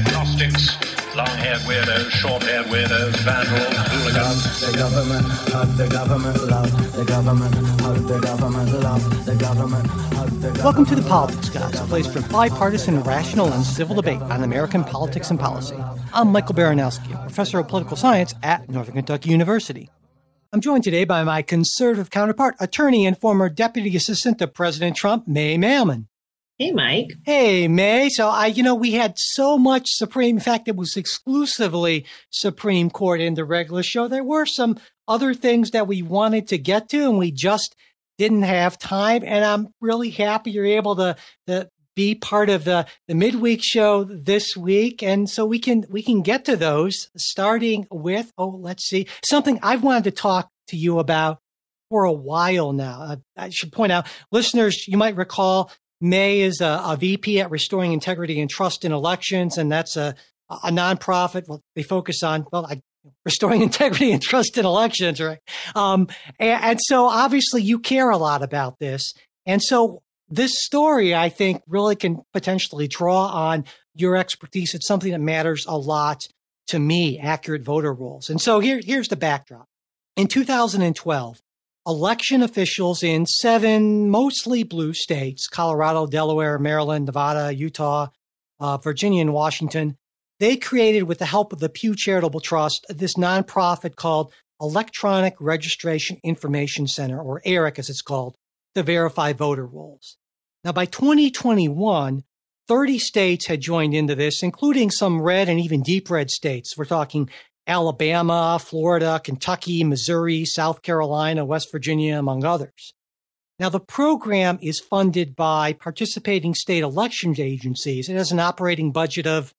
agnostics, long-haired weirdos, short-haired weirdos, vandals, hooligans. The government, hug the government, love the government, hug the government, love the government, hug the government. Welcome to the Politics Guys, a place for bipartisan, rational, and civil debate on American politics and policy. I'm Michael Baranowski, a professor of political science at Northern Kentucky University. I'm joined today by my conservative counterpart, attorney and former deputy assistant to President Trump, May Mailman. Hey, Mike. Hey, May. So I, you know, we had so much Supreme. In fact, it was exclusively Supreme Court in the regular show. There were some other things that we wanted to get to, and we just didn't have time. And I'm really happy you're able to, to be part of the, the midweek show this week. And so we can we can get to those, starting with oh, let's see, something I've wanted to talk to you about for a while now. Uh, I should point out, listeners, you might recall May is a, a, VP at Restoring Integrity and Trust in Elections, and that's a, a nonprofit. Well, they focus on well, I, restoring integrity and trust in elections, right? Um, and, and so obviously you care a lot about this, and so this story I think really can potentially draw on your expertise. It's something that matters a lot to me. Accurate voter rolls, and so here here's the backdrop. In 2012, election officials in seven mostly blue states Colorado, Delaware, Maryland, Nevada, Utah, uh, Virginia, and Washington they created, with the help of the Pew Charitable Trust, this nonprofit called Electronic Registration Information Center, or ERIC as it's called, to verify voter rolls. Now, by 2021, 30 states had joined into this, including some red and even deep red states. We're talking Alabama, Florida, Kentucky, Missouri, South Carolina, West Virginia, among others. Now, the program is funded by participating state elections agencies. It has an operating budget of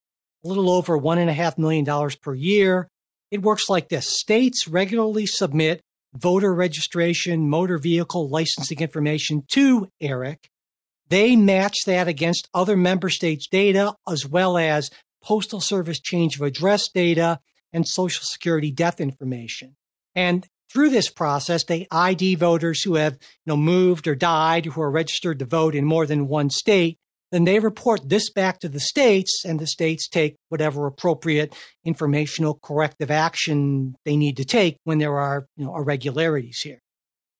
a little over $1.5 million per year. It works like this states regularly submit voter registration, motor vehicle licensing information to ERIC. They match that against other member states' data as well as Postal Service change of address data and Social Security death information. And through this process, they ID voters who have you know, moved or died, who are registered to vote in more than one state. Then they report this back to the states, and the states take whatever appropriate informational corrective action they need to take when there are you know, irregularities here.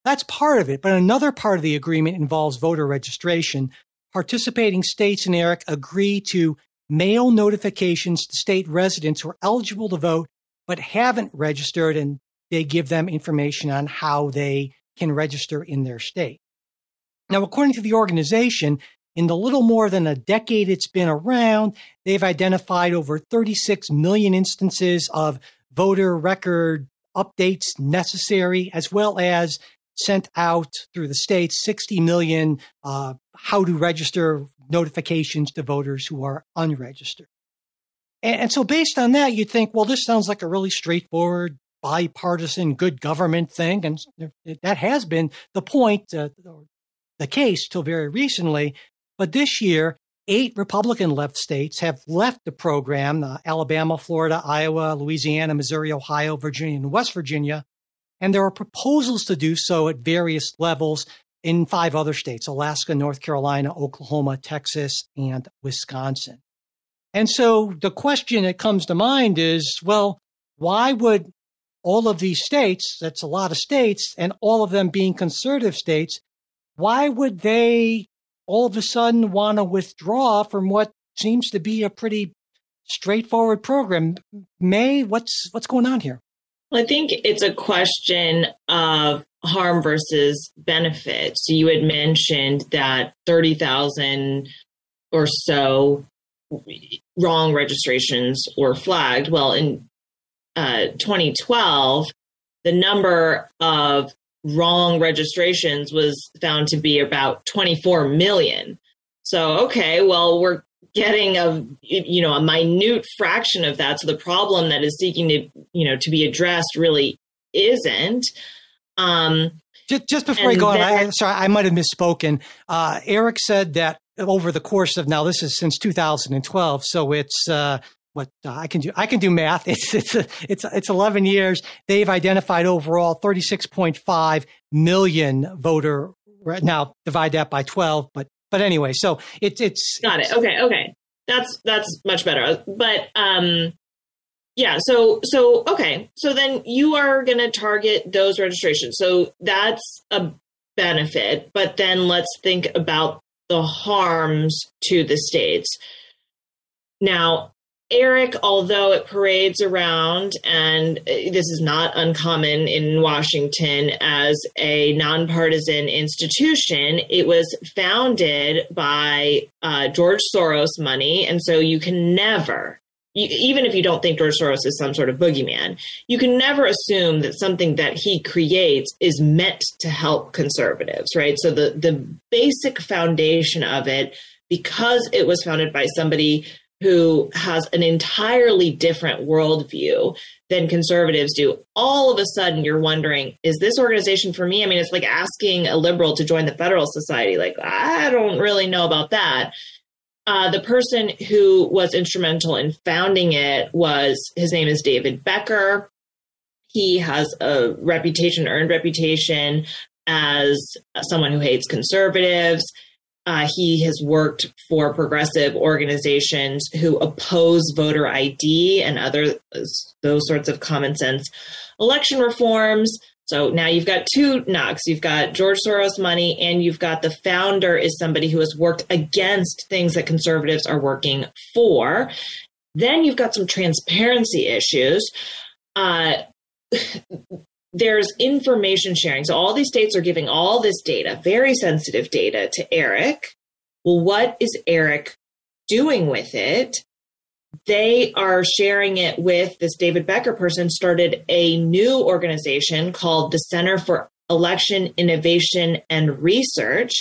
That's part of it. But another part of the agreement involves voter registration. Participating states and ERIC agree to mail notifications to state residents who are eligible to vote but haven't registered, and they give them information on how they can register in their state. Now, according to the organization, in the little more than a decade it's been around, they've identified over 36 million instances of voter record updates necessary, as well as sent out through the states 60 million uh, how to register notifications to voters who are unregistered. And, and so, based on that, you'd think, well, this sounds like a really straightforward, bipartisan, good government thing. And that has been the point, uh, the case till very recently. But this year, eight Republican left states have left the program uh, Alabama, Florida, Iowa, Louisiana, Missouri, Ohio, Virginia, and West Virginia. And there are proposals to do so at various levels in five other states Alaska, North Carolina, Oklahoma, Texas, and Wisconsin. And so the question that comes to mind is well, why would all of these states, that's a lot of states, and all of them being conservative states, why would they all of a sudden want to withdraw from what seems to be a pretty straightforward program? May, what's what's going on here? I think it's a question of harm versus benefit. So you had mentioned that 30,000 or so wrong registrations were flagged. Well, in uh, 2012, the number of wrong registrations was found to be about 24 million. So, okay, well, we're getting a you know a minute fraction of that. So the problem that is seeking to you know to be addressed really isn't. Um, just, just before I go then, on, I, sorry, I might have misspoken. Uh, ERIC said that over the course of now this is since 2012 so it's uh, what uh, I can do I can do math it's it's it's it's 11 years they've identified overall 36.5 million voter now divide that by 12 but but anyway so it's it's got it okay okay That's that's much better. But um, yeah. So so okay. So then you are going to target those registrations. So that's a benefit. But then let's think about the harms to the states. Now, ERIC, although it parades around, and uh, this is not uncommon in Washington as a nonpartisan institution, it was founded by uh, George Soros money. And so you can never, you, even if you don't think George Soros is some sort of boogeyman, you can never assume that something that he creates is meant to help conservatives, right? So the, the basic foundation of it, because it was founded by somebody who has an entirely different worldview than conservatives do, all of a sudden you're wondering, is this organization for me? I mean, it's like asking a liberal to join the Federalist Society. Like, I don't really know about that. Uh, the person who was instrumental in founding it was his name is David Becker. He has a reputation, earned reputation as someone who hates conservatives. Uh, he has worked for progressive organizations who oppose voter ID and other those sorts of common sense election reforms. So now you've got two knocks. You've got George Soros money, and you've got the founder is somebody who has worked against things that conservatives are working for. Then you've got some transparency issues. Uh, there's information sharing. So all these states are giving all this data, very sensitive data to ERIC. Well, what is ERIC doing with it? They are sharing it with this David Becker person started a new organization called the Center for Election Innovation and Research.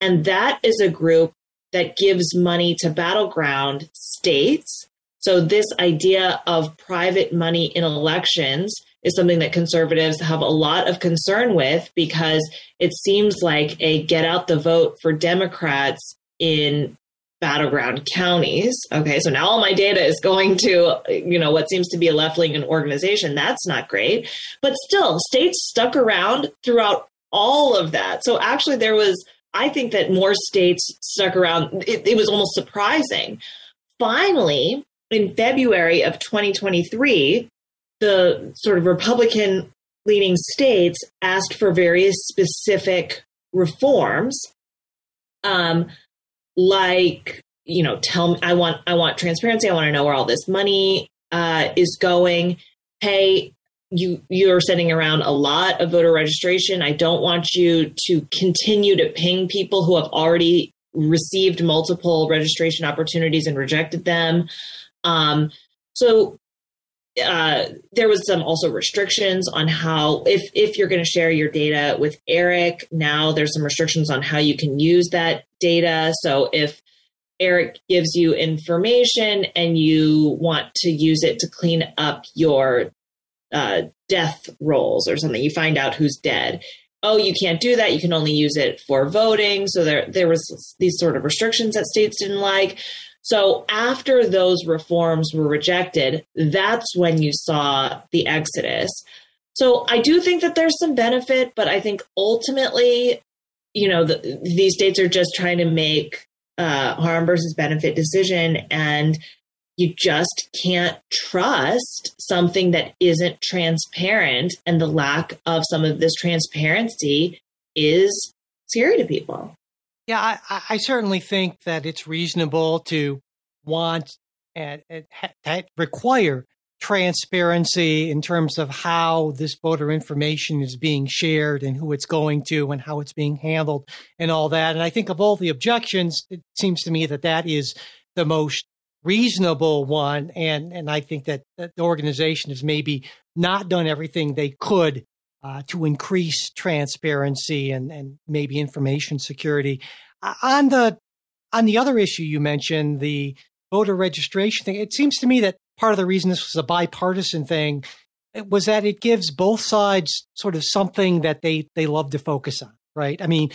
And that is a group that gives money to battleground states. So this idea of private money in elections is something that conservatives have a lot of concern with because it seems like a get out the vote for Democrats in battleground counties. Okay, so now all my data is going to, you know, what seems to be a left leaning organization. That's not great. But still, states stuck around throughout all of that. So actually, there was, I think that more states stuck around. It, it was almost surprising. Finally, in February of 2023, the sort of Republican leaning states asked for various specific reforms, um, like you know, tell me I want I want transparency. I want to know where all this money uh, is going. Hey, you you're sending around a lot of voter registration. I don't want you to continue to ping people who have already received multiple registration opportunities and rejected them. Um, so uh, there was some also restrictions on how if if you're going to share your data with ERIC now there's some restrictions on how you can use that data. So if ERIC gives you information and you want to use it to clean up your uh, death rolls or something you find out who's dead. Oh you can't do that. You can only use it for voting. So there there was these sort of restrictions that states didn't like so after those reforms were rejected, that's when you saw the exodus. So I do think that there's some benefit, but I think ultimately, you know, the, these states are just trying to make uh, harm versus benefit decision, and you just can't trust something that isn't transparent, and the lack of some of this transparency is scary to people. Yeah, I, I certainly think that it's reasonable to want and, and require transparency in terms of how this voter information is being shared and who it's going to and how it's being handled and all that. And I think of all the objections, it seems to me that that is the most reasonable one. And, and I think that, that the organization has maybe not done everything they could uh, to increase transparency and, and maybe information security. Uh, on the on the other issue you mentioned, the voter registration thing, it seems to me that part of the reason this was a bipartisan thing was that it gives both sides sort of something that they they love to focus on, right? I mean,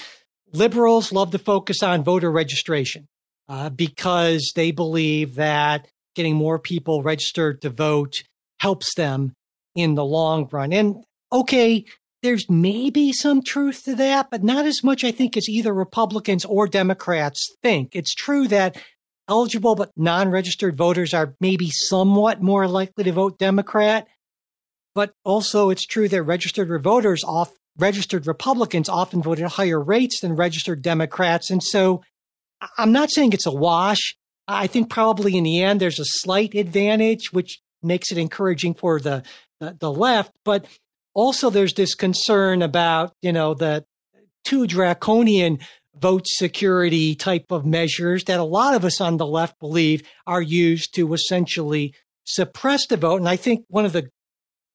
liberals love to focus on voter registration uh, because they believe that getting more people registered to vote helps them in the long run. And okay, there's maybe some truth to that, but not as much, I think, as either Republicans or Democrats think. It's true that eligible but non registered voters are maybe somewhat more likely to vote Democrat. But also, it's true that registered voters off registered Republicans often vote at higher rates than registered Democrats. And so I'm not saying it's a wash. I think probably in the end, there's a slight advantage, which makes it encouraging for the, the, the left. But also there's this concern about, you know, the too draconian vote security type of measures that a lot of us on the left believe are used to essentially suppress the vote. And I think one of the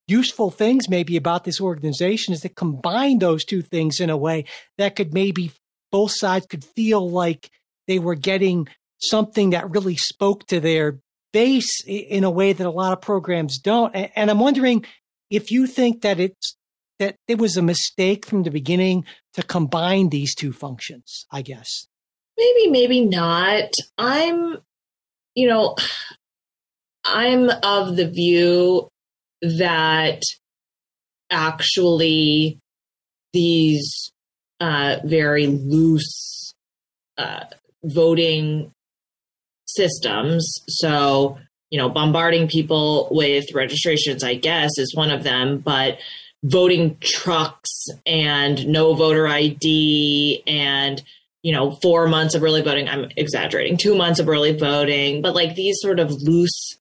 useful things maybe about this organization is to combine those two things in a way that could maybe both sides could feel like they were getting something that really spoke to their base in a way that a lot of programs don't. And I'm wondering if you think that it's that it was a mistake from the beginning to combine these two functions, I guess. Maybe, maybe not. I'm, you know, I'm of the view that actually these uh, very loose uh, voting systems, so you know, bombarding people with registrations, I guess, is one of them, but voting trucks and no voter ID and you know, four months of early voting. I'm exaggerating, two months of early voting, but like these sort of loose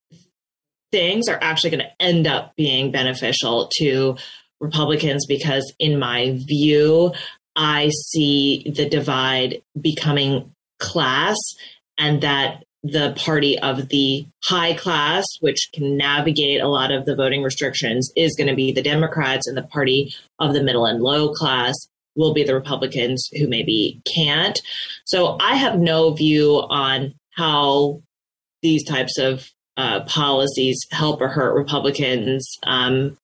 things are actually going to end up being beneficial to Republicans because, in my view, I see the divide becoming class and that the party of the high class, which can navigate a lot of the voting restrictions, is going to be the Democrats, and the party of the middle and low class will be the Republicans who maybe can't. So I have no view on how these types of uh, policies help or hurt Republicans. Um,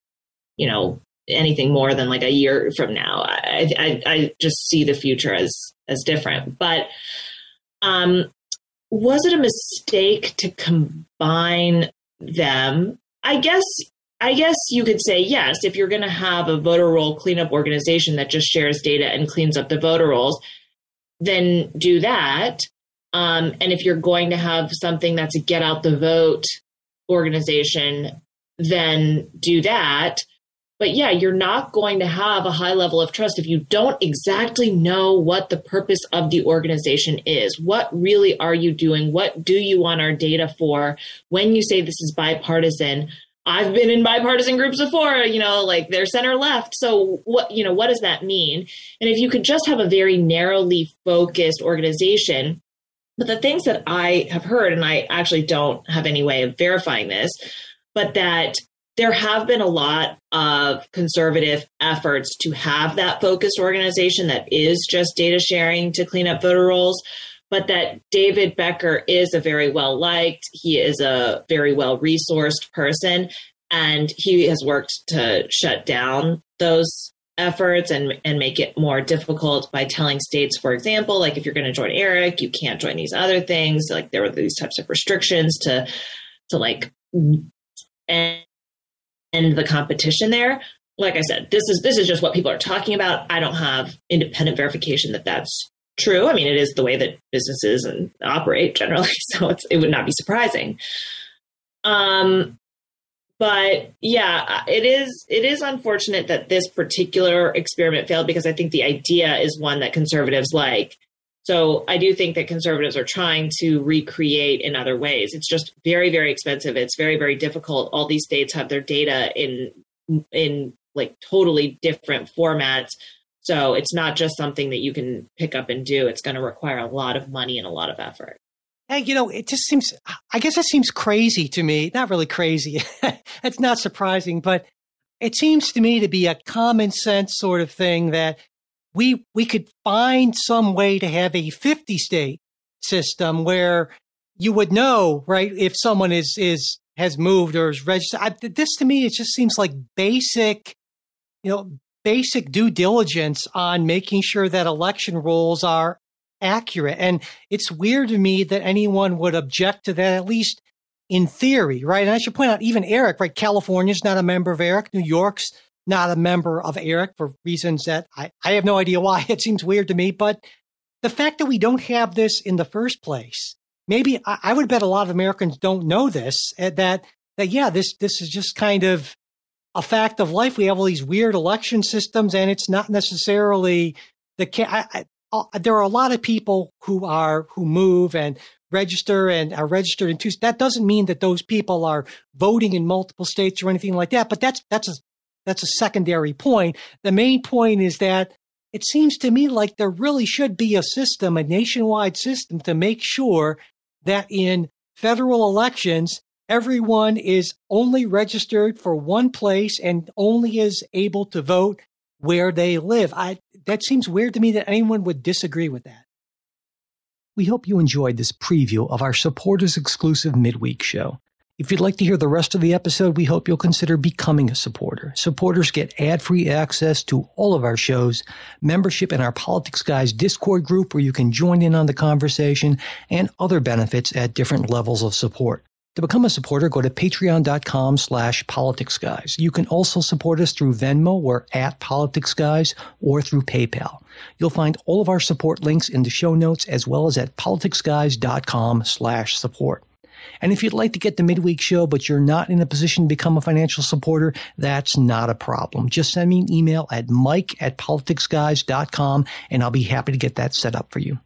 you know, anything more than like a year from now. I, I, I just see the future as as different. But um, was it a mistake to combine them? I guess I guess you could say yes. If you're going to have a voter roll cleanup organization that just shares data and cleans up the voter rolls, then do that. Um, and if you're going to have something that's a get out the vote organization, then do that. But yeah, you're not going to have a high level of trust if you don't exactly know what the purpose of the organization is. What really are you doing? What do you want our data for? When you say this is bipartisan, I've been in bipartisan groups before, you know, like they're center left. So what, you know, what does that mean? And if you could just have a very narrowly focused organization, but the things that I have heard, and I actually don't have any way of verifying this, but that there have been a lot of conservative efforts to have that focused organization that is just data sharing to clean up voter rolls but that David Becker is a very well liked, he is a very well resourced person, and he has worked to shut down those efforts and and make it more difficult by telling states for example like if you're going to join ERIC you can't join these other things like there were these types of restrictions to to like the competition there. Like I said, this is this is just what people are talking about. I don't have independent verification that that's true. I mean, it is the way that businesses and operate generally, so it would not be surprising. Um, but yeah, it is it is unfortunate that this particular experiment failed because I think the idea is one that conservatives like. So I do think that conservatives are trying to recreate in other ways. It's just very, very expensive. It's very, very difficult. All these states have their data in in like totally different formats. So it's not just something that you can pick up and do. It's going to require a lot of money and a lot of effort. Hey, you know, it just seems, I guess it seems crazy to me. Not really crazy. it's not surprising, but it seems to me to be a common sense sort of thing that we we could find some way to have a 50 state system where you would know right if someone is is has moved or is registered. I, this to me it just seems like basic you know basic due diligence on making sure that election rolls are accurate. And it's weird to me that anyone would object to that at least in theory right? And i should point out even eric right california's not a member of eric. New york's not a member of ERIC for reasons that I, I have no idea why. It seems weird to me. But the fact that we don't have this in the first place maybe I, I would bet a lot of Americans don't know this uh, that that yeah this this is just kind of a fact of life. We have all these weird election systems, and it's not necessarily the. I, uh, there are a lot of people who are who move and register and are registered in two. That doesn't mean that those people are voting in multiple states or anything like that. But that's that's a that's a secondary point. The main point is that it seems to me like there really should be a system, a nationwide system, to make sure that in federal elections everyone is only registered for one place and only is able to vote where they live. I, that seems weird to me that anyone would disagree with that. We hope you enjoyed this preview of our supporters exclusive midweek show. If you'd like to hear the rest of the episode, we hope you'll consider becoming a supporter. Supporters get ad-free access to all of our shows, membership in our Politics Guys Discord group where you can join in on the conversation, and other benefits at different levels of support. To become a supporter, go to patreon.com slash politicsguys. You can also support us through Venmo or at politicsguys or through PayPal. You'll find all of our support links in the show notes as well as at politicsguys.com slash support. And if you'd like to get the midweek show, but you're not in a position to become a financial supporter, that's not a problem. Just send me an email at mike at politicsguys.com and I'll be happy to get that set up for you.